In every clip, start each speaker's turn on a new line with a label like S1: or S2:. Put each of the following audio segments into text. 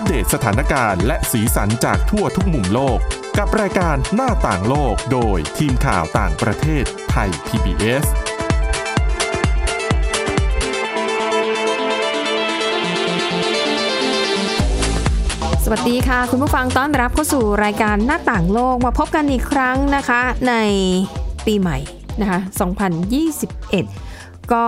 S1: อัปเดตสถานการณ์และสีสันจากทั่วทุกมุมโลก กับรายการหน้าต่างโลกโดยทีมข่าวต่างประเทศไทย PBS
S2: สวัสดีค่ะ คุณผู้ฟังต้อนรับเข้าสู่รายการหน้าต่างโลกมาพบกันอีกครั้งนะคะในปีใหม่นะคะ 2021 ก็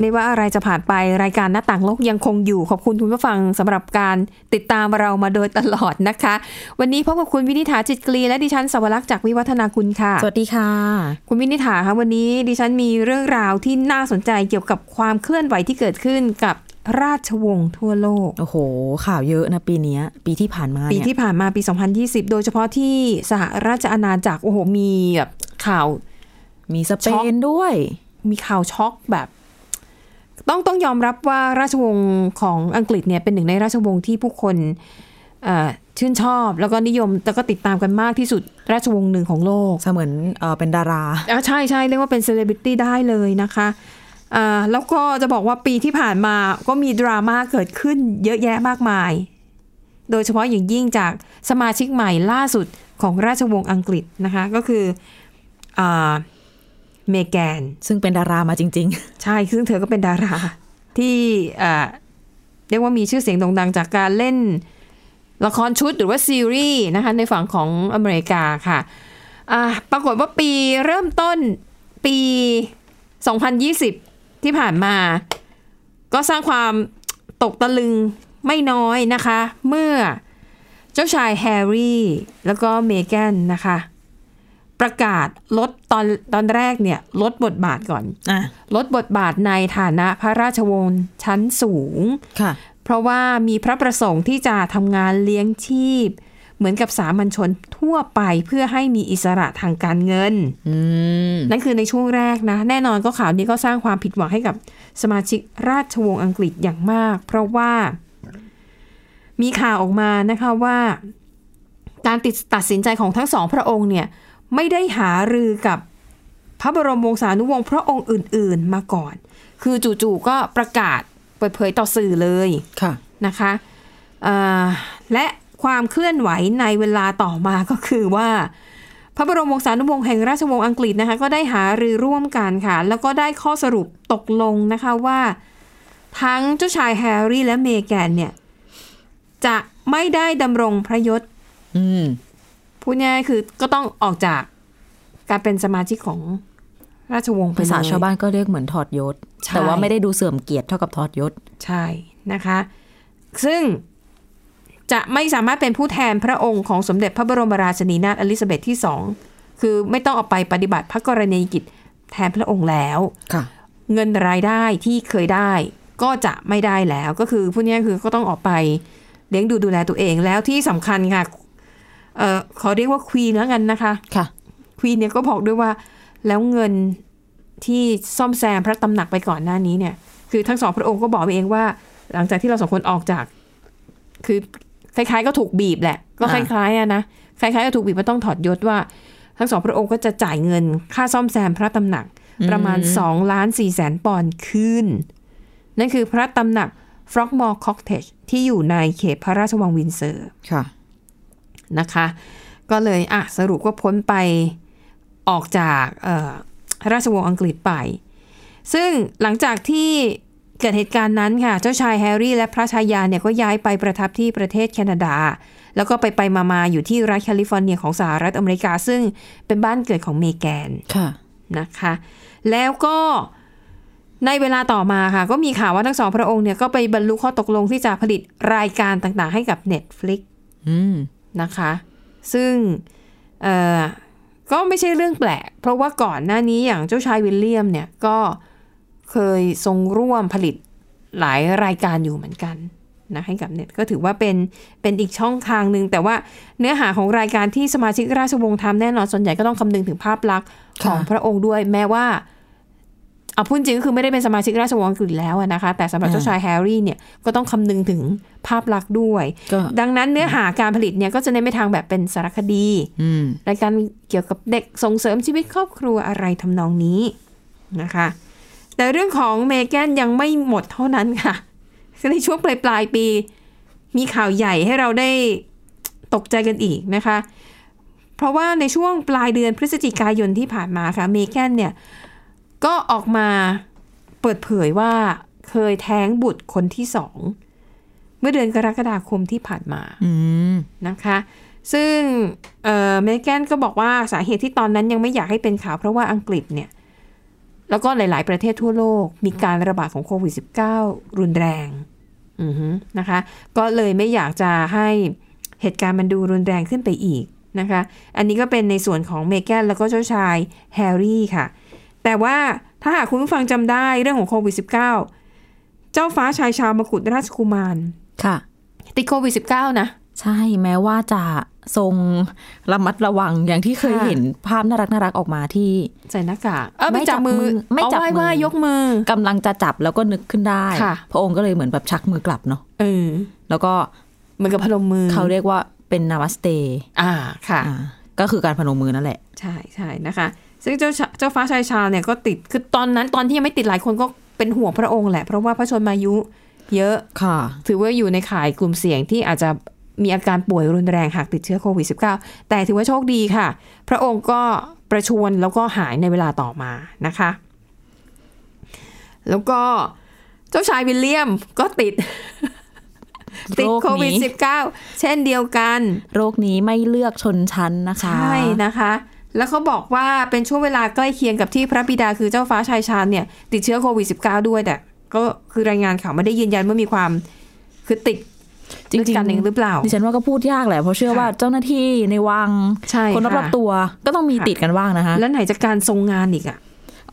S2: ไม่ว่าอะไรจะผ่านไปรายการหน้าต่างโลกยังคงอยู่ ขอบคุณคุณผู้ฟังสำหรับการติดตามเรามาโดยตลอดนะคะ วันนี้พบกับคุณวินิษฐาจิตกรีและดิฉันสวรักษ์จากวิวัฒนาคุณค่ะ
S3: สวัสดีค่ะ
S2: คุณวินิษฐาคะวันนี้ดิฉันมีเรื่องราวที่น่าสนใจเกี่ยวกับความเคลื่อนไหวที่เกิดขึ้นกับราชวงศ์ทั่วโลก
S3: โอ้โห ข่าวเยอะนะปีเนี้ยปีที่ผ่านมา
S2: ปี
S3: เนี่ย
S2: ที่ผ่านมาปี 2020 โดยเฉพาะที่สหราชอาณาจักรโอ้โหมีแบบข่าว
S3: มีสเปน
S2: ช็อก
S3: ด้วย
S2: มีข่าวช็อกแบบ ต้องต้องยอมรับว่าราชวงศ์ของอังกฤษเนี่ยเป็นหนึ่งในราชวงศ์ที่ผู้คนเอ่อชื่นชอบแล้วก็นิยมแล้วก็ติดตามกันมากที่สุดราชวงศ์หนึ่งของโลก
S3: เสมือนเออเป็นดารา
S2: อะใช่ใช่เรียกว่าเป็นเซเลบริตี้ได้เลยนะคะอ่าแล้วก็จะบอกว่าปีที่ผ่านมาก็มีดราม่าเกิดขึ้นเยอะแยะมากมาย โดยเฉพาะอย่างยิ่งจากสมาชิกใหม่ล่าสุดของราชวงศ์อังกฤษนะคะ ก็คืออ่า เมแกน
S3: ซึ่งเป็นดารามาจริง
S2: ใช่ ซึ่งเธอก็เป็นดารา ที่อ่าเรียกว่ามีชื่อเสียงโด่งดังจากการเล่นละครชุดหรือว่าซีรีส์นะคะในฝั่งของอเมริกาค่ะอ่าปรากฏว่าปีเริ่มต้นปี 2020 ที่ผ่านมา ก็สร้างความตกตะลึงไม่น้อยนะคะ เมื่อเจ้าชายแฮร์รี่ แล้วก็เมแกนนะคะ ประกาศลดตอนตอนแรกเนี่ยลดบทบาทก่อน
S3: ๆอะ
S2: ลดบทบาทในฐานะพระราชวงศ์ชั้นสูง
S3: ค่ะ
S2: เพราะว่ามีพระประสงค์ที่จะทำงานเลี้ยงชีพ เหมือนกับสามัญชนทั่วไปเพื่อให้มีอิสระทางการเงิน
S3: อืม
S2: นั่นคือในช่วงแรกนะ แน่นอนก็ข่าวนี้ก็สร้างความผิดหวังให้กับสมาชิกราชวงศ์อังกฤษอย่างมาก เพราะว่ามีข่าวออกมานะคะว่า การติดตัดสินใจของทั้งสองพระองค์เนี่ย ไม่ได้หารือกับพระบรมวงศานุวงศ์พระองค์อื่น ๆ มาก่อน คือจู่ๆก็ประกาศเปิดเผยต่อสื่อเลย
S3: ค่ะ
S2: นะคะอ่าและความเคลื่อนไหวในเวลาต่อมาก็คือว่า พระบรมวงศานุวงศ์แห่งราชวงศ์อังกฤษนะคะก็ได้หารือร่วมกันค่ะ แล้วก็ได้ข้อสรุปตกลงนะคะว่า ทั้งเจ้าชายแฮร์รี่และเมแกนเนี่ย จะไม่ได้ดำรงพระยศ
S3: อืม
S2: พูดง่ายๆคือก็ต้องออกจากการเป็นสมาชิกของราชวงศ์ไป
S3: ภาษา
S2: เลย
S3: ชาวบ้านก็เรียกเหมือนถอดยศ
S2: ใช่
S3: แต่ว่าไม่ได้ดูเสื่อมเกียรติเท่ากับถอดยศ
S2: ใช่นะคะ ซึ่งจะไม่สามารถเป็นผู้แทนพระองค์ของสมเด็จพระบรมราชินีนาถอลิซาเบธที่สองคือไม่ต้องเอาไปปฏิบัติพระกรณียกิจแทนพระองค์แล้ว
S3: ค่ะ
S2: เงินรายได้ที่เคยได้ ก็จะไม่ได้แล้วก็คือผู้นี้คือก็ต้องออกไปเลี้ยงดูดูแลตัวเองแล้วที่สำคัญค่ะเอ่อขอเรียกว่าควีนแล้วกันนะคะ
S3: ค่ะ
S2: ควีนเนี่ยก็บอกด้วยว่า แล้วเงินที่ซ่อมแซมพระตำหนักไปก่อนหน้านี้เนี่ย คือทั้งสองพระองค์ก็บอกเองว่า หลังจากที่เราสองคนออกจาก คือคล้ายๆ ก็ถูกบีบแหละ
S3: อ่าก็ค
S2: ล้ายๆอะนะคล้ายๆก็ถูกบีบว่าต้องถอดยศว่า ทั้งสองพระองค์ก็จะจ่ายเงิน ค่าซ่อมแซมพระตำหนักประมาณสองล้านสี่แสนปอนด์คืนนั่นคือพระตำหนักฟรอกมอร์คอกเทจที่อยู่ในเขตพระราชวังวินเซอร์
S3: ค่ะ
S2: นะคะ ก็เลยอะสรุปว่าพ้นไปออกจากเอ่อราชวงศ์อังกฤษไป ซึ่งหลังจากที่เกิดเหตุการณ์นั้นค่ะ เจ้าชายแฮร์รี่และพระชายาเนี่ยก็ย้ายไปประทับที่ประเทศแคนาดา แล้วก็ไปไปมามาอยู่ที่รัฐแคลิฟอร์เนียของสหรัฐอเมริกา ซึ่งเป็นบ้านเกิดของเมแกน
S3: ค่ะ
S2: นะคะ แล้วก็ในเวลาต่อมาค่ะ ก็มีข่าวว่าทั้งสองพระองค์เนี่ยก็ไปบรรลุข้อตกลงที่จะผลิตรายการต่างๆ ให้กับ Netflix
S3: อืม
S2: นะคะ ซึ่งเอ่อก็ไม่ใช่เรื่องแปลก เพราะว่าก่อนหน้านี้อย่างเจ้าชายวิลเลียมเนี่ยก็เคยทรงร่วมผลิตหลายรายการอยู่เหมือนกันนะให้กับเน็ตก็ถือว่าเป็นเป็นอีกช่องทางหนึ่งแต่ว่าเนื้อหาของรายการที่สมาชิกราชวงศ์ทำแน่นอนส่วนใหญ่ก็ต้องคำนึงถึงภาพลักษณ์ของ
S3: ค่ะ
S2: พระองค์ด้วย แม้ว่า เอาพูดจริงก็คือไม่ได้เป็นสมาชิกราชวงศ์อังกฤษแล้วอะนะคะ แต่สำหรับเจ้าชายแฮร์รี่เนี่ยก็ต้องคำนึงถึงภาพลักษณ์ด้วย
S3: ก็
S2: ดังนั้นเนื้อหาการผลิตเนี่ยก็จะเน้นไปทางแบบเป็นสารคดี
S3: อืม
S2: รายการเกี่ยวกับเด็กส่งเสริมชีวิตครอบครัวอะไรทำนองนี้นะคะ แต่เรื่องของเมแกนยังไม่หมดเท่านั้นค่ะในช่วงปลายปลายๆปี มีข่าวใหญ่ให้เราได้ตกใจกันอีกนะคะ เพราะว่าในช่วงปลายเดือนพฤศจิกายนที่ผ่านมาค่ะเมแกนเนี่ย ก็ออกมาเปิดเผยว่าเคยแท้งบุตรคนที่สอง เมื่อเดือนกรกฎาคมที่ผ่านมา
S3: อืม
S2: นะคะ ซึ่งเอ่อเมแกนก็บอกว่าสาเหตุที่ตอนนั้นยังไม่อยากให้เป็นข่าวเพราะว่าอังกฤษเนี่ย แล้วก็หลาย ๆ ประเทศทั่วโลก มีการระบาดของโควิด -19 รุนแรงอือฮึนะคะ ก็เลยไม่อยากจะให้เหตุการณ์มันดูรุนแรงขึ้นไปอีกนะคะ อันนี้ก็เป็นในส่วนของเมแกนแล้วก็เจ้าชายแฮร์รี่ค่ะ แต่ว่าถ้าหากคุณผู้ฟังจำได้เรื่องของโควิด -19 เจ้าฟ้าชายชาวมกุฎราชกุมาร
S3: ค่ะ
S2: ติดโควิด -19 นะ
S3: ใช่แม้ว่าจะทรงระมัดระวังอย่างที่เคย
S2: ค่ะ
S3: เห็นภาพน่ารักน่ารักออกมาที่
S2: ใส่หน้ากากเออ
S3: ไม่
S2: ไม่จับมือ
S3: จับมือไม่จับ
S2: เอาไหว้
S3: มือ
S2: ไหว้ยกมือ
S3: กำลังจะจับแล้วก็นึกขึ้นได้
S2: ค่ะ
S3: พระองค์ก็เลยเหมือนแบบชักมือกลับเนาะ
S2: เออ
S3: แล้วก็
S2: เหมือนกับพนมมือ
S3: เขาเรียกว่าเป็นนาวัสเต
S2: อ่าค่ะ
S3: อ่าก็คือการพนมมือนั่นแหละ
S2: ใช่ใช่นะคะ ซึ่งเจ้าชาเจ้าฟ้าชายชาเนี่ยก็ติดคือตอนนั้นตอนที่ยังไม่ติดหลายคนก็เป็นห่วงพระองค์แหละ เพราะว่าพระชนมายุเยอะ
S3: ค่ะ
S2: ถือว่าอยู่ในข่ายกลุ่มเสี่ยงที่อาจจะมีอาการป่วยรุนแรงหากติดเชื้อโควิด -19 แต่ถือว่าโชคดีค่ะ พระองค์ก็ประชวรแล้วก็หายในเวลาต่อมานะคะ แล้วก็เจ้าชายวิลเลียมก็ติดติด
S3: โรค
S2: โควิด
S3: นี้
S2: -19 เช่นเดียวกัน
S3: โรคนี้ไม่เลือกชนชั้นนะคะ
S2: ใช่นะคะ แล้วเขาบอกว่าเป็นช่วงเวลาใกล้เคียงกับที่พระบิดาคือเจ้าฟ้าชายชาญเนี่ย ติดเชื้อโควิด -19 ด้วยแต่ก็คือรายงานข่าวไม่ได้ยืนยันว่ามีความคือติด
S3: จริง
S2: ด้วยกันเองหรือเปล่า
S3: ดิฉันว่าก็พูดยากแหละเพราะเชื่อ
S2: ค่ะ
S3: ว่าเจ้าหน้าที่ในวัง
S2: ใช่
S3: คนรอบ
S2: ค่ะ
S3: ๆตัวก็ต้องมี
S2: ค่ะ
S3: ติดกันบ้างนะคะ
S2: แล้วไหนจะการทรงงานอีกอะ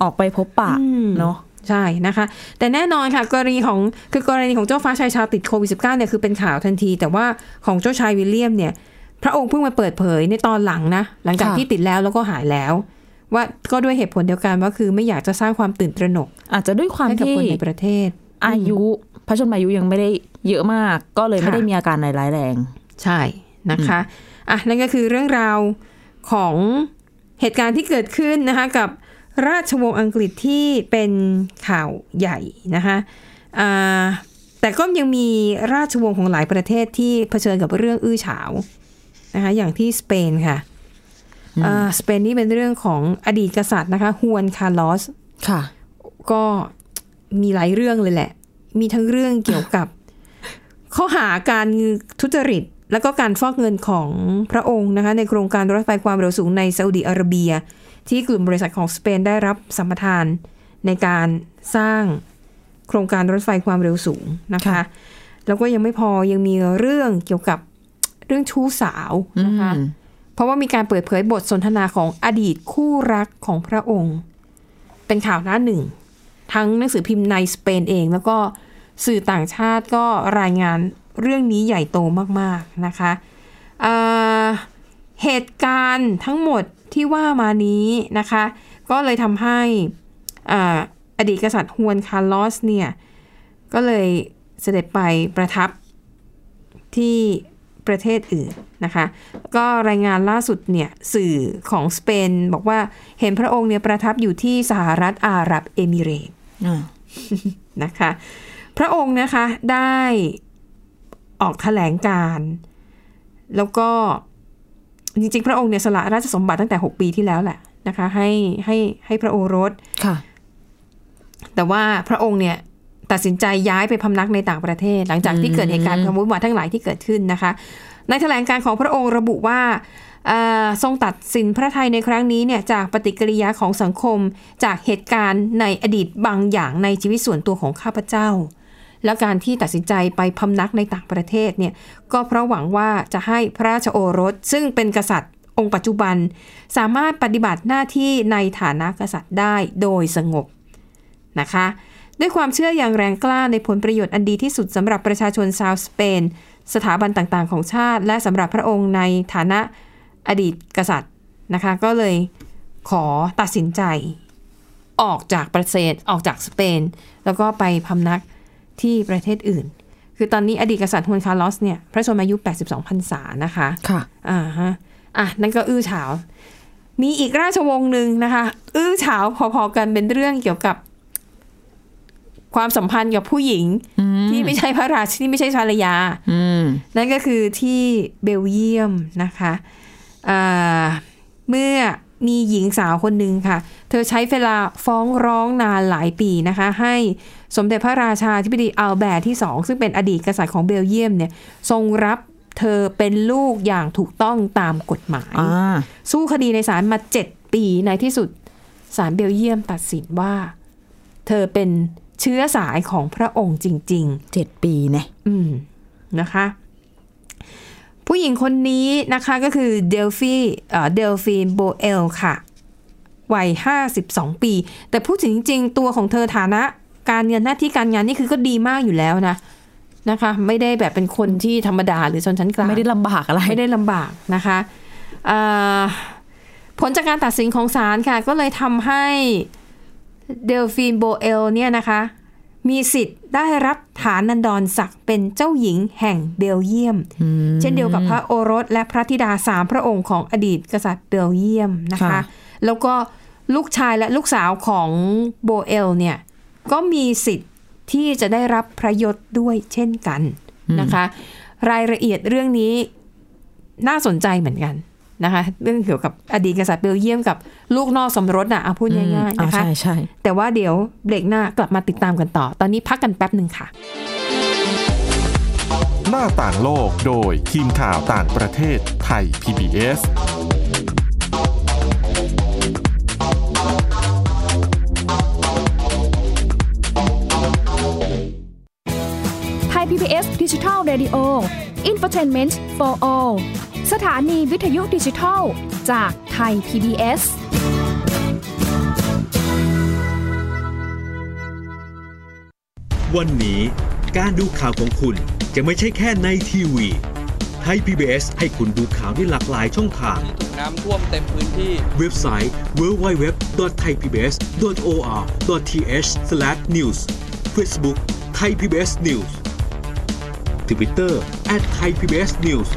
S3: ออกไปพบปะ
S2: อืม
S3: เนาะ
S2: ใช่นะคะ แต่แน่นอนค่ะกรณีของคือกรณีของเจ้าฟ้าชายชาวติดโควิด -19 เนี่ยคือเป็นข่าวทันที แต่ว่าของเจ้าชายวิลเลียมเนี่ย พระองค์เพิ่งมาเปิดเผยในตอนหลังนะ หลังจาก
S3: ค่ะ
S2: ที่ติดแล้วแล้วก็หายแล้ว ว่าก็ด้วยเหตุผลเดียวกันว่าคือไม่อยากจะสร้างความตื่นตระหนก
S3: อาจจะด้วยความ
S2: ให้กับ
S3: ที่
S2: คนในประเทศ
S3: อายุพระชนมายุยังไม่ได้เยอะมาก ก็เลยไม่
S2: ค่ะ
S3: ได้มีอาการอะไรร้ายแรง
S2: ใช่นะคะอะนั่นก็คือเรื่องราวของเหตุการณ์ที่เกิดขึ้นนะคะกับราชวงศ์อังกฤษที่เป็นข่าวใหญ่นะคะอ่าแต่ก็ยังมีราชวงศ์ของหลายประเทศที่เผชิญกับเรื่องอื้อฉาว นะคะอย่างที่สเปนค่ะอ่าสเปนนี่เป็นเรื่องของอดีตกษัตริย์นะคะฮวนคาร์ลอส
S3: ค่ะ
S2: ก็มีหลายเรื่องเลยแหละ มีทั้งเรื่องเกี่ยวกับ ข้อหาการทุจริต แล้วก็การฟอกเงินของพระองค์นะคะ ในโครงการรถไฟความเร็วสูงในซาอุดิอาระเบีย ที่กลุ่มบริษัทของสเปนได้รับสัมปทานในการสร้างโครงการรถไฟความเร็วสูงนะคะ
S3: ค่ะ
S2: แล้วก็ยังไม่พอยังมีเรื่องเกี่ยวกับ เรื่องชู้สาวนะคะ
S3: อืม
S2: เพราะว่ามีการเปิดเผยบทสนทนาของอดีตคู่รักของพระองค์ เป็นข่าวหน้าหนึ่ง ทั้งหนังสือพิมพ์ในสเปนเอง แล้วก็สื่อต่างชาติก็รายงานเรื่องนี้ใหญ่โตมากๆนะคะอ่าเหตุการณ์ทั้งหมดที่ว่ามานี้นะคะ ก็เลยทำให้อ่าอดีตกษัตริย์ฮวนคาร์ลอสเนี่ย ก็เลยเสด็จไปประทับที่ ประเทศอื่นนะคะ ก็รายงานล่าสุดเนี่ยสื่อของสเปนบอกว่าเห็นพระองค์เนี่ยประทับอยู่ที่สหรัฐอาหรับเอมิเรตส์
S3: อ่า
S2: นะคะ พระองค์นะคะได้ออกแถลงการณ์แล้วก็จริงๆ พระองค์เนี่ยสละราชสมบัติตั้งแต่ 6 ปีที่แล้วแหละนะคะ ให้ให้ให้พระโอรส
S3: ค่ะ
S2: แต่ว่าพระองค์เนี่ย ตัดสินใจย้ายไปพำนักในต่างประเทศ หลังจากที่เกิดเหตุการณ์ความวุ่นวายทั้งหลายที่เกิดขึ้นนะคะ ในแถลงการของพระองค์ระบุว่าเอ่อทรงตัดสินพระทัยในครั้งนี้เนี่ยจากปฏิกิริยาของสังคมจากเหตุการณ์ในอดีตบางอย่างในชีวิตส่วนตัวของข้าพเจ้า และการที่ตัดสินใจไปพำนักในต่างประเทศเนี่ยก็เพราะหวังว่าจะให้พระราชโอรส ซึ่งเป็นกษัตริย์องค์ปัจจุบัน สามารถปฏิบัติหน้าที่ในฐานะกษัตริย์ได้โดยสงบนะคะ ด้วยความเชื่ออย่างแรงกล้าในผลประโยชน์อันดีที่สุดสำหรับประชาชนชาวสเปน สถาบันต่างๆ ของชาติ และสำหรับพระองค์ในฐานะอดีตกษัตริย์นะคะ ก็เลยขอตัดสินใจ ออกจากประเทศออกจากสเปน แล้วก็ไปพำนักที่ประเทศอื่น คือตอนนี้อดีตกษัตริย์ฮวนคาร์ลอสเนี่ยพระชนมายุ 82พรรษานะคะ
S3: ค่ะ
S2: อ่าฮะอะนั่นก็อื้อฉาวมีอีกราชวงศ์หนึ่งนะคะ อื้อฉาวพอๆกันเป็นเรื่องเกี่ยวกับ ความสัมพันธ์กับผู้หญิงที่ไม่ใช่พระราชที่ไม่ใช่ภรรยา
S3: อืม
S2: นั่นก็คือที่เบลเยียมนะคะอ่าเมื่อมีหญิงสาวคนหนึ่งค่ะ เธอใช้เวลาฟ้องร้องนานหลายปีนะคะ ให้สมเด็จพระราชาธิบดีอัลแบร์ที่สองซึ่งเป็นอดีตกษัตริย์ของเบลเยียมเนี่ยทรงรับเธอเป็นลูกอย่างถูกต้องตามกฎหมาย
S3: อ่า
S2: สู้คดีในศาลมาเจ็ดปีในที่สุดศาลเบลเยียมตัดสินว่า เธอเป็น เชื้อสายของพระองค์จริงๆ
S3: เจ็ดปีเนี่ย
S2: อืมนะคะ ผู้หญิงคนนี้นะคะก็คือเดลฟีเอ่อเดลฟีนโบเอลค่ะวัย52 ปี แต่พูดถึงจริง ๆ ตัวของเธอฐานะ การเงินหน้าที่การงานนี่คือก็ดีมากอยู่แล้วนะนะคะ ไม่ได้แบบเป็นคนที่ธรรมดาหรือชนชั้นกลาง
S3: ไม่ได้ลำบากอะไร
S2: ไม่ได้ลำบากนะคะอ่าผลจากการตัดสินของศาลค่ะ ก็เลยทำให้ เดลฟีนโบเอลเนี่ยนะคะ มีสิทธิ์ได้รับฐานันดรศักดิ์เป็นเจ้าหญิงแห่งเบลเยียม เช่นเดียวกับพระโอรสและพระธิดาสามพระองค์ของอดีตกษัตริย์เบลเยียมนะคะ
S3: ค่ะ
S2: แล้วก็ลูกชายและลูกสาวของโบเอลเนี่ยก็มีสิทธิ์ที่จะได้รับพระยศด้วยเช่นกันนะคะ รายละเอียดเรื่องนี้น่าสนใจเหมือนกัน นะคะเรื่องเกี่ยวกับอดีตกษัตริย์เบลเยียมกับลูกนอกสมรสน่ะเอาพูดง่ายๆ
S3: อ่า
S2: นะคะ
S3: ใช่ใช่
S2: แต่ว่าเดี๋ยวเบรกหน้ากลับมาติดตามกันต่อ ตอนนี้พักกันแป๊บหนึ่งค่ะ
S1: หน้าต่างโลกโดยทีมข่าวต่างประเทศไทย PBS
S4: ไทย PBS ดิจิทัล Radio Infotainment for All สถานีวิทยุดิจิทัลจากไทย PBS
S5: วันนี้การดูข่าวของคุณจะไม่ใช่แค่ในทีวีไทย PBS ให้คุณดูข่าวได้หลากหลายช่องทาง
S6: ถูกน้ำท่วมเต็มพื้นที่
S5: เว็บไซต์ www.thaipbs.or.th/news Facebook Thai PBS News Twitter @thaipbsnews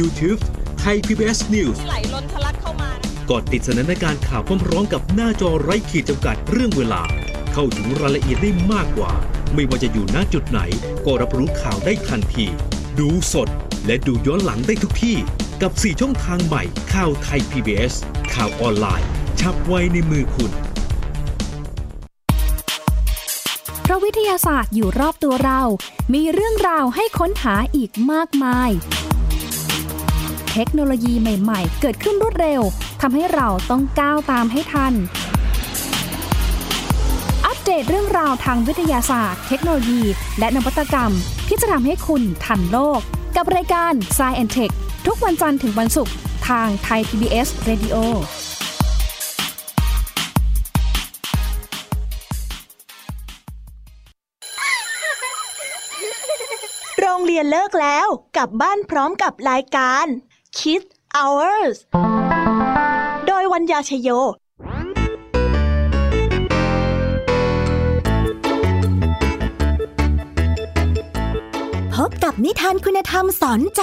S5: YouTube Thai PBS News
S7: ไหลล้นทะลักเข้ามานะ
S5: กดติดสนันในการข่าวพร้อมๆกับหน้าจอไร้ขีดจำกัดเรื่องเวลา เข้าถึงรายละเอียดได้มากกว่า ไม่ว่าจะอยู่ณจุดไหน ก็รับรู้ข่าวได้ทันที ดูสดและดูย้อนหลังได้ทุกที่ กับ 4 ช่องทางใหม่ข่าวไทย PBS ข่าวออนไลน์ชับไว้ในมือคุณ
S4: เพราะวิทยาศาสตร์อยู่รอบตัวเรา มีเรื่องราวให้ค้นหาอีกมากมาย เทคโนโลยีใหม่ ๆ เกิดขึ้นรวดเร็วทำให้เราต้องก้าวตามให้ทัน อัปเดตเรื่องราวทางวิทยาศาสตร์ เทคโนโลยี และนวัตกรรมที่จะทำให้คุณทันโลก กับรายการ s c i e n t e c h ทุกวันจันทร์ถึงวันศุกร์ทางไทย PBS Radio
S7: โรงเรียนเลิกแล้ว กลับบ้านพร้อมกับรายการ Kids Hours โดยวัญญาชยโย
S8: พบกับนิทานคุณธรรมสอนใจ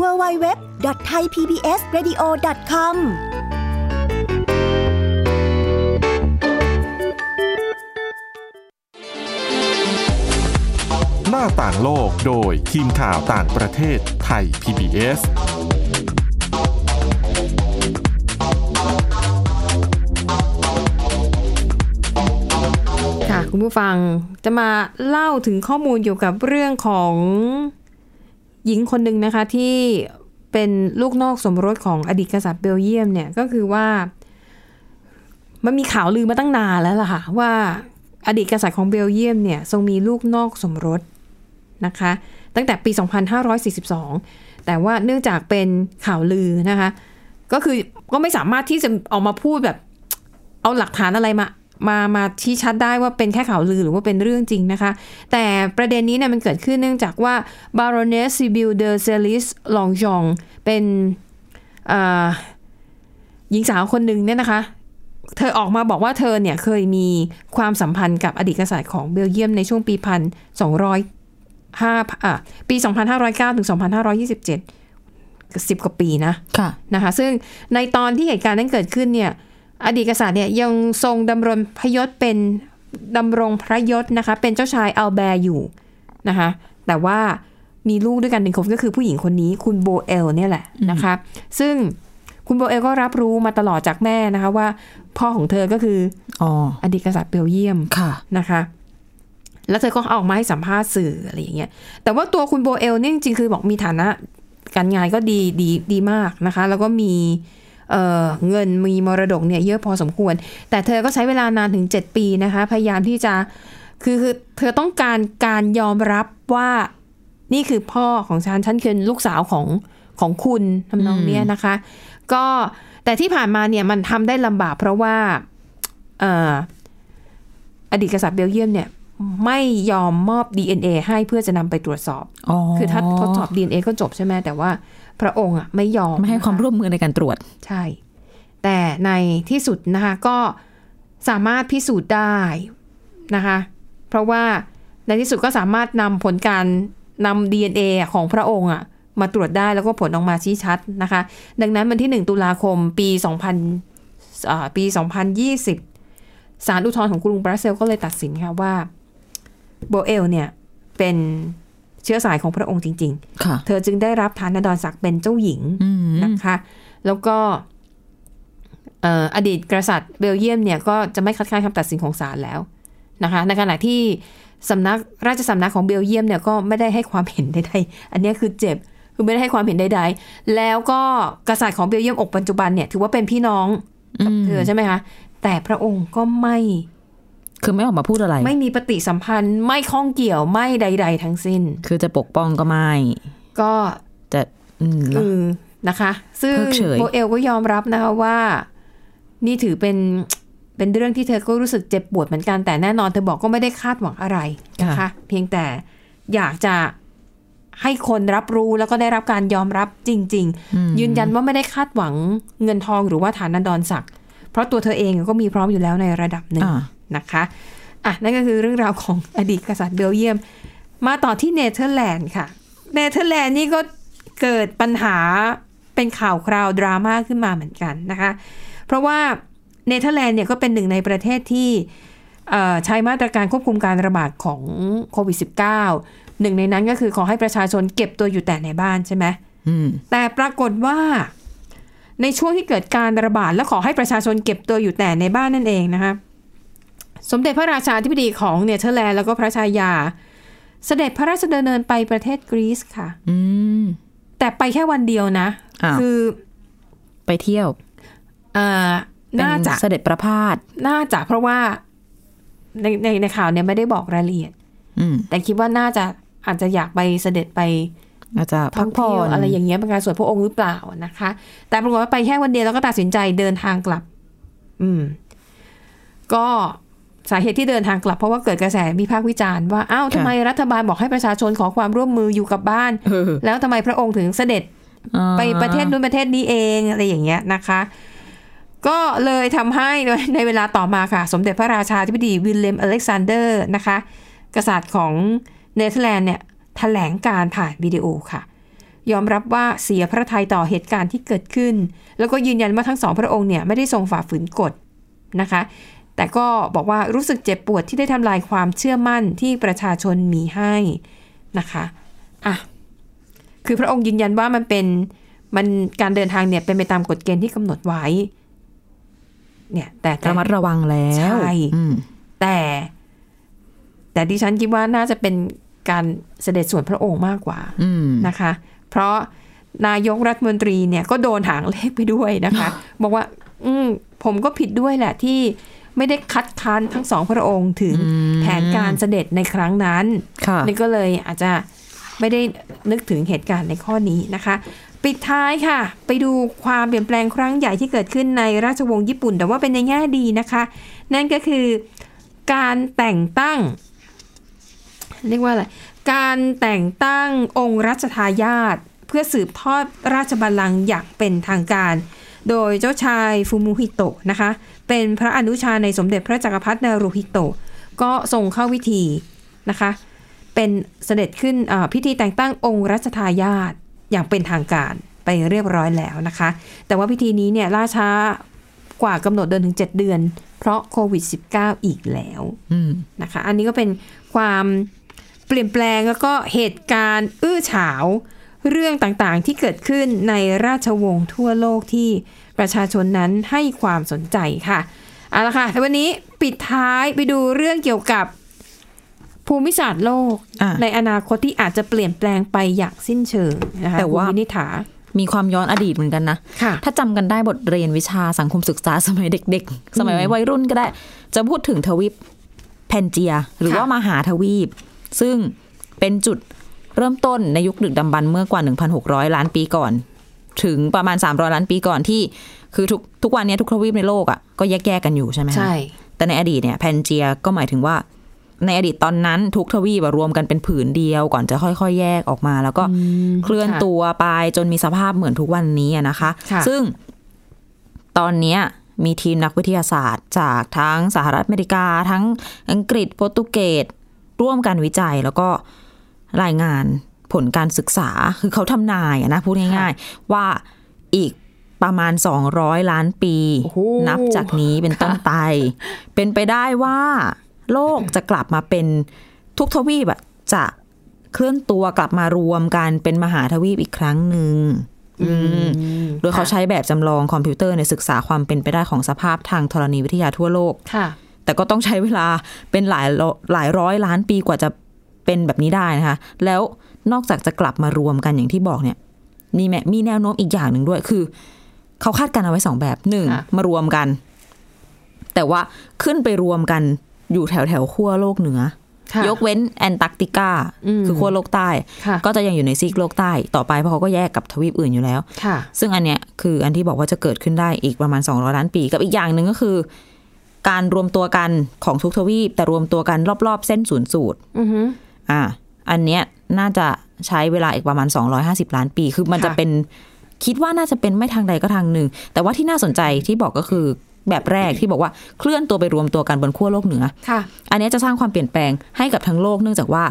S8: www.thaipbsradio.com
S1: หน้าต่างโลกโดยทีมข่าวต่างประเทศไทย PBS
S2: ค่ะ คุณผู้ฟังจะมาเล่าถึงข้อมูลเกี่ยวกับเรื่องของ หญิงคนหนึ่งนะคะที่เป็นลูกนอกสมรสของอดีตกษัตริย์เบลเยียมเนี่ยก็คือว่า มันมีข่าวลือมาตั้งนานแล้วล่ะค่ะว่าอดีตกษัตริย์ของเบลเยียมเนี่ยทรงมีลูกนอกสมรสนะคะ ตั้งแต่ปี 2542 แต่ว่าเนื่องจากเป็นข่าวลือนะคะ ก็คือก็ไม่สามารถที่จะออกมาพูดแบบ เอาหลักฐานอะไรมา มามาชี้ชัดได้ว่าเป็นแค่ข่าวลือหรือว่าเป็นเรื่องจริงนะคะ แต่ประเด็นนี้เนี่ยมันเกิดขึ้นเนื่องจากว่า Baroness Sibyl de Celis Longchamp เป็นอ่าหญิงสาวคนหนึ่งเนี่ยนะคะ เธอออกมาบอกว่าเธอเนี่ยเคยมีความสัมพันธ์กับอดีตกษัตริย์ของเบลเยียมในช่วงปีพันสองร้อยห้าอะปี 2509ถึง2527สิบกว่าปีนะ
S3: ค่ะ
S2: นะคะ ซึ่งในตอนที่เหตุการณ์นั้นเกิดขึ้นเนี่ย อดีตกษัตริย์เนี่ยยังทรงดำรงพระยศเป็นดำรงพระยศนะคะ เป็นเจ้าชายอัลแบร์อยู่นะคะ แต่ว่ามีลูกด้วยกันหนึ่งคนก็คือผู้หญิงคนนี้คุณโบเอลเนี่ยแหละนะคะ ซึ่งคุณโบเอลก็รับรู้มาตลอดจากแม่นะคะว่าพ่อของเธอก็คือ
S3: อ๋อ
S2: อดีตกษัตริย์เบลเยียม
S3: ค่ะ
S2: นะคะ แล้วเธอก็ออกมาให้สัมภาษณ์สื่ออะไรอย่างเงี้ย แต่ว่าตัวคุณโบเอลเนี่ยจริงๆคือบอกมีฐานะการงานก็ดีดีดีมากนะคะ แล้วก็มี เอ่อเงินมีมรดกเนี่ยเยอะพอสมควร แต่เธอก็ใช้เวลานานถึง 7 ปีนะคะ พยายามที่จะคือคือเธอต้องการการยอมรับว่านี่คือพ่อของฉันฉันคือลูกสาวของของคุณทำนองเนี้ยนะคะ ก็แต่ที่ผ่านมาเนี่ยมันทำได้ลำบากเพราะว่าเอ่ออดีตกษัตริย์เบลเยียมเนี่ยไม่ยอมมอบ DNA ให้เพื่อจะนำไปตรวจสอบ
S3: อ๋อ
S2: คือถ้าทดสอบ DNA ก็จบใช่ไหมแต่ว่า พระองค์อะไม่ยอม
S3: ไม่ให้ความ
S2: นะคะ
S3: ร่วมมือในการตรวจ
S2: ใช่ แต่ในที่สุดนะคะก็สามารถพิสูจน์ได้นะคะ เพราะว่าในที่สุดก็สามารถนำผลการนำ DNA ของพระองค์อะมาตรวจได้แล้วก็ผลออกมาชี้ชัดนะคะ ดังนั้นวันที่ 1 ตุลาคมปี 2000อ่าปี 2020 ศาลอุทธรณ์ของกรุงบรัสเซลส์ก็เลยตัดสินค่ะว่าโบเอลเนี่ยเป็น เชื้อสายของพระองค์จริงๆ
S3: ค่ะ
S2: เธอจึงได้รับฐานดรศักดิ์เป็นเจ้าหญิง
S3: อืม
S2: นะคะ แล้วก็เอ่ออดีตกษัตริย์เบลเยียมเนี่ยก็จะไม่คัดค้านคำตัดสินของศาลแล้วนะคะ ในขณะที่สำนักราชสำนักของเบลเยียมเนี่ยก็ไม่ได้ให้ความเห็นใดๆ อันเนี้ยคือเจ็บ คือไม่ได้ให้ความเห็นใดๆ แล้วก็กษัตริย์ของเบลเยียมอกปัจจุบันเนี่ยถือว่าเป็นพี่น้องกับเธอใช่ไหมคะ แต่พระองค์ก็ไม่
S3: คือไม่ออกมาพูดอะไร
S2: ไม่มีปฏิสัมพันธ์ไม่ข้องเกี่ยวไม่ใด ๆ ทั้งสิ้น
S3: คือจะปกป้องก็ไม่
S2: ก็
S3: จะอืม
S2: เออนะคะ ซึ่ง
S3: เพิกเฉย
S2: โบเอลก็ยอมรับนะคะว่า นี่ถือเป็นเป็นเรื่องที่เธอก็รู้สึกเจ็บปวดเหมือนกันแต่แน่นอนเธอบอกก็ไม่ได้คาดหวังอะไรนะคะ เพียงแต่อยากจะให้คนรับรู้แล้วก็ได้รับการยอมรับจริง ๆ ยืนยันว่าไม่ได้คาดหวังเงินทองหรือว่าฐานันดรศักดิ์เพราะตัวเธอเองก็มีพร้อมอยู่แล้วในระดับหนึ่ง
S3: อ่า
S2: นะคะอะนั่นก็คือเรื่องราวของอดีตกษัตริย์เบลเยียม มาต่อที่เนเธอร์แลนด์ค่ะ เนเธอร์แลนด์นี่ก็เกิดปัญหาเป็นข่าวคราวดราม่าขึ้นมาเหมือนกันนะคะ เพราะว่าเนเธอร์แลนด์เนี่ยก็เป็นหนึ่งในประเทศที่เอ่อใช้มาตรการควบคุมการระบาดของโควิด -19 หนึ่งในนั้นก็คือขอให้ประชาชนเก็บตัวอยู่แต่ในบ้านใช่ไหม
S3: อืม
S2: แต่ปรากฏว่าในช่วงที่เกิดการระบาดและขอให้ประชาชนเก็บตัวอยู่แต่ในบ้านนั่นเองนะคะ สมเด็จพระราชาธิบดีของเนเธอร์แลนด์แล้วก็พระชายา เสด็จพระราชดำเนินไปประเทศกรีซค่ะ
S3: อืม
S2: แต่ไปแค่วันเดียวนะ
S3: อ้าว
S2: คือ
S3: ไปเที่ยว
S2: เอ่อน่าจะ
S3: เป็นเสด็จประพาส
S2: น่าจะเพราะว่าในในในข่าวเนี่ยไม่ได้บอกรายละเอียด
S3: อืม
S2: แต่คิดว่าน่าจะอาจจะอยากไปเสด็จไป
S3: อาจจะพั
S2: ท่
S3: ก
S2: อง
S3: ผ่อ
S2: เที่ยวนอะไรอย่างเงี้ยเป็นการส่วนพระองค์หรือเปล่านะคะ แต่ปรากฏว่าไปแค่วันเดียวแล้วก็ตัดสินใจเดินทางกลับ อืม ก็ สาเหตุที่เดินทางกลับเพราะว่าเกิดกระแสวิพากษ์วิจารณ์ว่าอ้าวทำไมรัฐบาลบอกให้ประชาชนขอความร่วมมืออยู่กับบ้าน
S3: เออ
S2: แล้วทำไมพระองค์ถึงเสด็จ
S3: อ่า
S2: ไปประเทศนู้นประเทศนี้เองอะไรอย่างเงี้ยนะคะ ก็เลยทำให้ในเวลาต่อมาค่ะ สมเด็จพระราชาธิบดีวิลเลมอเล็กซานเดอร์นะคะ กษัตริย์ของเนเธอร์แลนด์เนี่ยแถลงการณ์ผ่านวิดีโอค่ะ ยอมรับว่าเสียพระทัยต่อเหตุการณ์ที่เกิดขึ้น แล้วก็ยืนยันว่าทั้งสองพระองค์เนี่ยไม่ได้ทรงฝ่าฝืนกฎนะคะ แต่ก็บอกว่ารู้สึกเจ็บปวดที่ได้ทำลายความเชื่อมั่นที่ประชาชนมีให้นะคะอะคือพระองค์ยืนยันว่ามันเป็นมันการเดินทางเนี่ยเป็นไปตามกฎเกณฑ์ที่กำหนดไว้ เนี่ย แต่แต่
S3: ระมัดระวังแล้ว
S2: ใช่
S3: อืม
S2: แต่ แต่ดิฉันคิดว่าน่าจะเป็นการเสด็จส่วนพระองค์มากกว่า
S3: อืม
S2: นะคะ เพราะนายกรัฐมนตรีเนี่ยก็โดนหางเลขไปด้วยนะคะ บอกว่า อืมผมก็ผิดด้วยแหละที่ ไม่ได้คัดค้านทั้งสองพระองค์ถึง
S3: อืม
S2: แผนการเสด็จในครั้งนั้น
S3: ค่ะ
S2: นี่ก็เลยอาจจะไม่ได้นึกถึงเหตุการณ์ในข้อนี้นะคะ ปิดท้ายค่ะ ไปดูความเปลี่ยนแปลงครั้งใหญ่ที่เกิดขึ้นในราชวงศ์ญี่ปุ่น แต่ว่าเป็นในแง่ดีนะคะ นั่นก็คือการแต่งตั้ง เรียกว่าอะไร การแต่งตั้งองค์รัชทายาทเพื่อสืบทอดราชบัลลังก์อย่างเป็นทางการ โดยเจ้าชายฟูมูฮิโตะนะคะ เป็นพระอนุชาในสมเด็จพระจักรพรรดินารูฮิโตะก็ทรงเข้าวิธีนะคะ เป็นเสด็จขึ้นอ่าพิธีแต่งตั้งองค์รัชทายาทอย่างเป็นทางการไปเรียบร้อยแล้วนะคะ แต่ว่าพิธีนี้เนี่ยล่าช้ากว่ากำหนดเดินถึง 7 เดือน เพราะโควิด -19 อีกแล้ว
S3: อืม
S2: นะคะ อันนี้ก็เป็นความเปลี่ยนแปลงแล้วก็เหตุการณ์อื้อฉาว เรื่องต่างๆที่เกิดขึ้นในราชวงศ์ทั่วโลกที่ประชาชนนั้นให้ความสนใจค่ะเอาละค่ะแต่วันนี้ปิดท้ายไปดูเรื่องเกี่ยวกับภูมิศาสตร์โลก
S3: อะ
S2: ในอนาคตที่อาจจะเปลี่ยนแปลงไปอย่างสิ้นเชิงนะคะ
S3: แต่ว่า
S2: คุณวินิษฐา
S3: มีความย้อนอดีตเหมือนกันนะ
S2: ค่ะ
S3: ถ้าจำกันได้บทเรียนวิชาสังคมศึกษาสมัยเด็ก ๆ สมัยวัยรุ่นก็ได้ จะพูดถึงทวีปแพนเจีย หรือว่ามหาทวีป ซึ่งเป็นจุด เริ่มต้นในยุคดึกดำบรรพ์เมื่อกว่า 1,600 ล้านปีก่อน ถึงประมาณ 300 ล้านปีก่อนที่ คือทุกทุกวันนี้ทุกทวีปในโลกอะก็แยกๆกันอยู่ใช่ไหมคะ
S2: ใช่
S3: แต่ในอดีตเนี่ยแพนเจียก็หมายถึงว่า ในอดีตตอนนั้นทุกทวีปอะรวมกันเป็นผืนเดียวก่อนจะค่อยๆ แยกออกมา แล้วก็เคลื่อนตัวไปจนมีสภาพเหมือนทุกวันนี้อะนะคะ
S2: ค่ะ
S3: ซึ่งตอนเนี้ยมีทีมนักวิทยาศาสตร์ จากทั้งสหรัฐอเมริกา ทั้งอังกฤษโปรตุเกสร่วมกันวิจัยแล้วก็ รายงานผลการศึกษาคือเขาทำนายอะนะพูดง่ายๆ ว่าอีกประมาณ 200 ล้านปี
S2: โอ้โห
S3: นับจากนี้เป็นต้นไป เป็นไปได้ว่า โลกจะกลับมาเป็นทุกทวีปอะจะเคลื่อนตัวกลับมารวมกันเป็นมหาทวีปอีกครั้งหนึ่งอืมโดยเขาใช้แบบจำลองคอมพิวเตอร์ในศึกษาความเป็นไปได้ของสภาพทางธรณีวิทยาทั่วโลก
S2: ค่ะ
S3: แต่ก็ต้องใช้เวลาเป็นหลายร้อยหลายร้อยล้านปีกว่าจะ เป็นแบบนี้ได้นะคะ แล้วนอกจากจะกลับมารวมกันอย่างที่บอกเนี่ยนี่แม่มีแนวโน้มอีกอย่างหนึ่งด้วยคือ เขาคาดการณ์เอาไว้สองแบบหนึ่ง
S2: ค่ะ
S3: มารวมกัน แต่ว่าขึ้นไปรวมกันอยู่แถวแถวๆขั้วโลกเหนือ
S2: ค่ะ
S3: ยกเว้นแอนตาร์กติกา
S2: อืม
S3: คือขั้วโลกใต้
S2: ค่ะ
S3: ก็จะยังอยู่ในซีกโลกใต้ต่อไปเพราะเขาก็แยกกับทวีปอื่นอยู่แล้ว
S2: ค่ะ
S3: ซึ่งอันเนี้ยคืออันที่บอกว่าจะเกิดขึ้นได้อีกประมาณ200ล้านปี กับอีกอย่างหนึ่งก็คือ การรวมตัวกันของทุกทวีป แต่รวมตัวกันรอบๆ เส้นศูนย์สูตร
S2: อือฮึ
S3: อ่า อันเนี้ยน่าจะใช้เวลาอีกประมาณ 250 ล้านปี คือมันจะ
S2: ค่ะ
S3: เป็นคิดว่าน่าจะเป็นไม่ทางใดก็ทางหนึ่ง แต่ว่าที่น่าสนใจที่บอกก็คือแบบแรกที่บอกว่าเคลื่อนตัวไปรวมตัวกันบนขั้วโลกเหนือ
S2: ค่ะ
S3: อันเนี้ยจะสร้างความเปลี่ยนแปลงให้กับทั้งโลกเนื่องจากว่า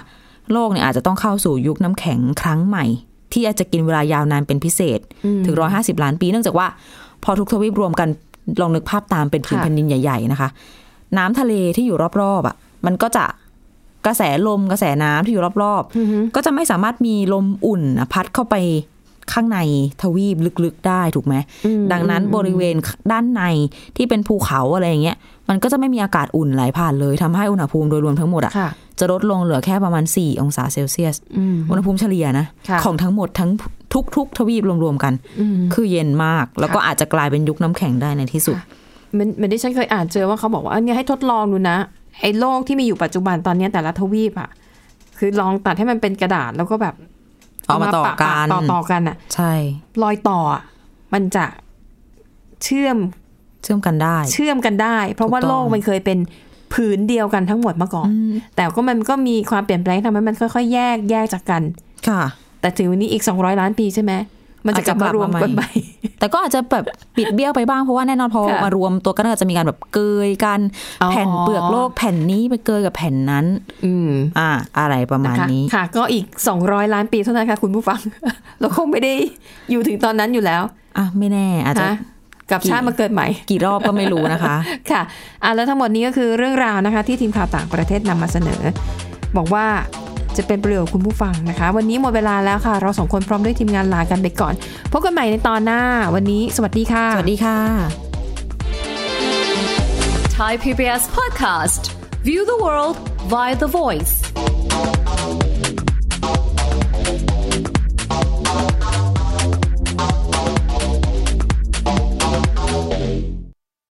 S3: โลกเนี่ยอาจจะต้องเข้าสู่ยุคน้ำแข็งครั้งใหม่ ที่อาจจะกินเวลายาวนานเป็นพิเศษ ถึงร้อยห้าสิบล้านปี เนื่องจากว่า พอทุกทวีปรวมกันลองนึกภาพตามเป็นผืน
S2: ค่ะ
S3: แผ่นดินใหญ่ ๆ นะคะ น้ำทะเลที่อยู่รอบๆอะ มันก็จะ กระแสลมกระแสน้ำที่อยู่รอบๆ ก็จะไม่สามารถมีลมอุ่นอะพัดเข้าไปข้างในทวีปลึกๆได้ถูกไหม ดังนั้นบริเวณด้านในที่เป็นภูเขาอะไรอย่างเงี้ย มันก็จะไม่มีอากาศอุ่นไหลผ่านเลยทำให้อุณหภูมิโดยรวมทั้งหมดอะ
S2: ค่ะ
S3: จะลดลงเหลือแค่ประมาณ 4 องศาเซลเซียส
S2: อืม
S3: อุณหภูมิเฉลี่ยนะ
S2: ค่ะ
S3: ของทั้งหมดทั้งทุกๆทวีปรวมๆกัน
S2: อืม
S3: คือเย็นมาก แล้วก็อาจจะกลายเป็นยุคน้ำแข็งได้ในที่สุด
S2: เหมันเหมันที่ฉันเคยอ่านเจอว่าเขาบอกว่าอันเนี้ยให้ทดลองดูนะ ไอ้โลกที่มีอยู่ปัจจุบันตอนเนี้ยแต่ละทวีปอะคือลองตัดให้มันเป็นกระดาษแล้วก็แบบ
S3: เอามาต่อ
S2: ปะ
S3: กัน
S2: ต่อต่อกันอะ
S3: ใช่
S2: รอยต่ออะมันจะเชื่อม
S3: เชื่อมกันได้
S2: เชื่อมกันได้ เพราะว่า
S3: ถูกต้อง
S2: โลกมันเคยเป็นผืนเดียวกันทั้งหมดมาก่อน แต่ก็มันก็มีความเปลี่ยนแปลงทำให้มันค่อยๆแยกแยกจากกัน
S3: ค่ะ
S2: แต่ถึงวันนี้อีก200ล้านปีใช่ไหม มันจะกลับมารวมกันใหม่
S3: แต่ก็อาจจะแบบปิดเบี้ยวไปบ้างเพราะว่าแน่นอนพอ
S2: ค่ะ
S3: มารวมตัวกันก็จะมีการแบบเกยกัน
S2: อ๋อ
S3: แผ่นเปลือกโลกแผ่นนี้ไปเกยกับแผ่นนั้น
S2: อืม
S3: อ่า อะไรประมาณ
S2: นะคะ
S3: นี้
S2: ค่ะ ก็อีก 200 ล้านปีเท่านั้นค่ะ คุณผู้ฟัง เราคงไม่ได้อยู่ถึงตอนนั้นอยู่แล้ว
S3: อะไม่แน่ อาจจะ
S2: ฮะกับชาติมาเกิดใหม่
S3: กี่รอบก็ไม่รู้นะคะ
S2: ค่ะอะแล้วทั้งหมดนี้ก็คือเรื่องราวนะคะ ที่ทีมข่าวต่างประเทศนำมาเสนอ บอกว่า จะเป็นประโยชน์กับคุณผู้ฟังนะคะ วันนี้หมดเวลาแล้วค่ะ เราสองคนพร้อมด้วยทีมงานลากันไปก่อน พบกันใหม่ในตอนหน้า วันนี้ สวัสดีค่ะ
S3: สวัสดีค่ะ
S6: Thai PBS podcast. View the world via the voice.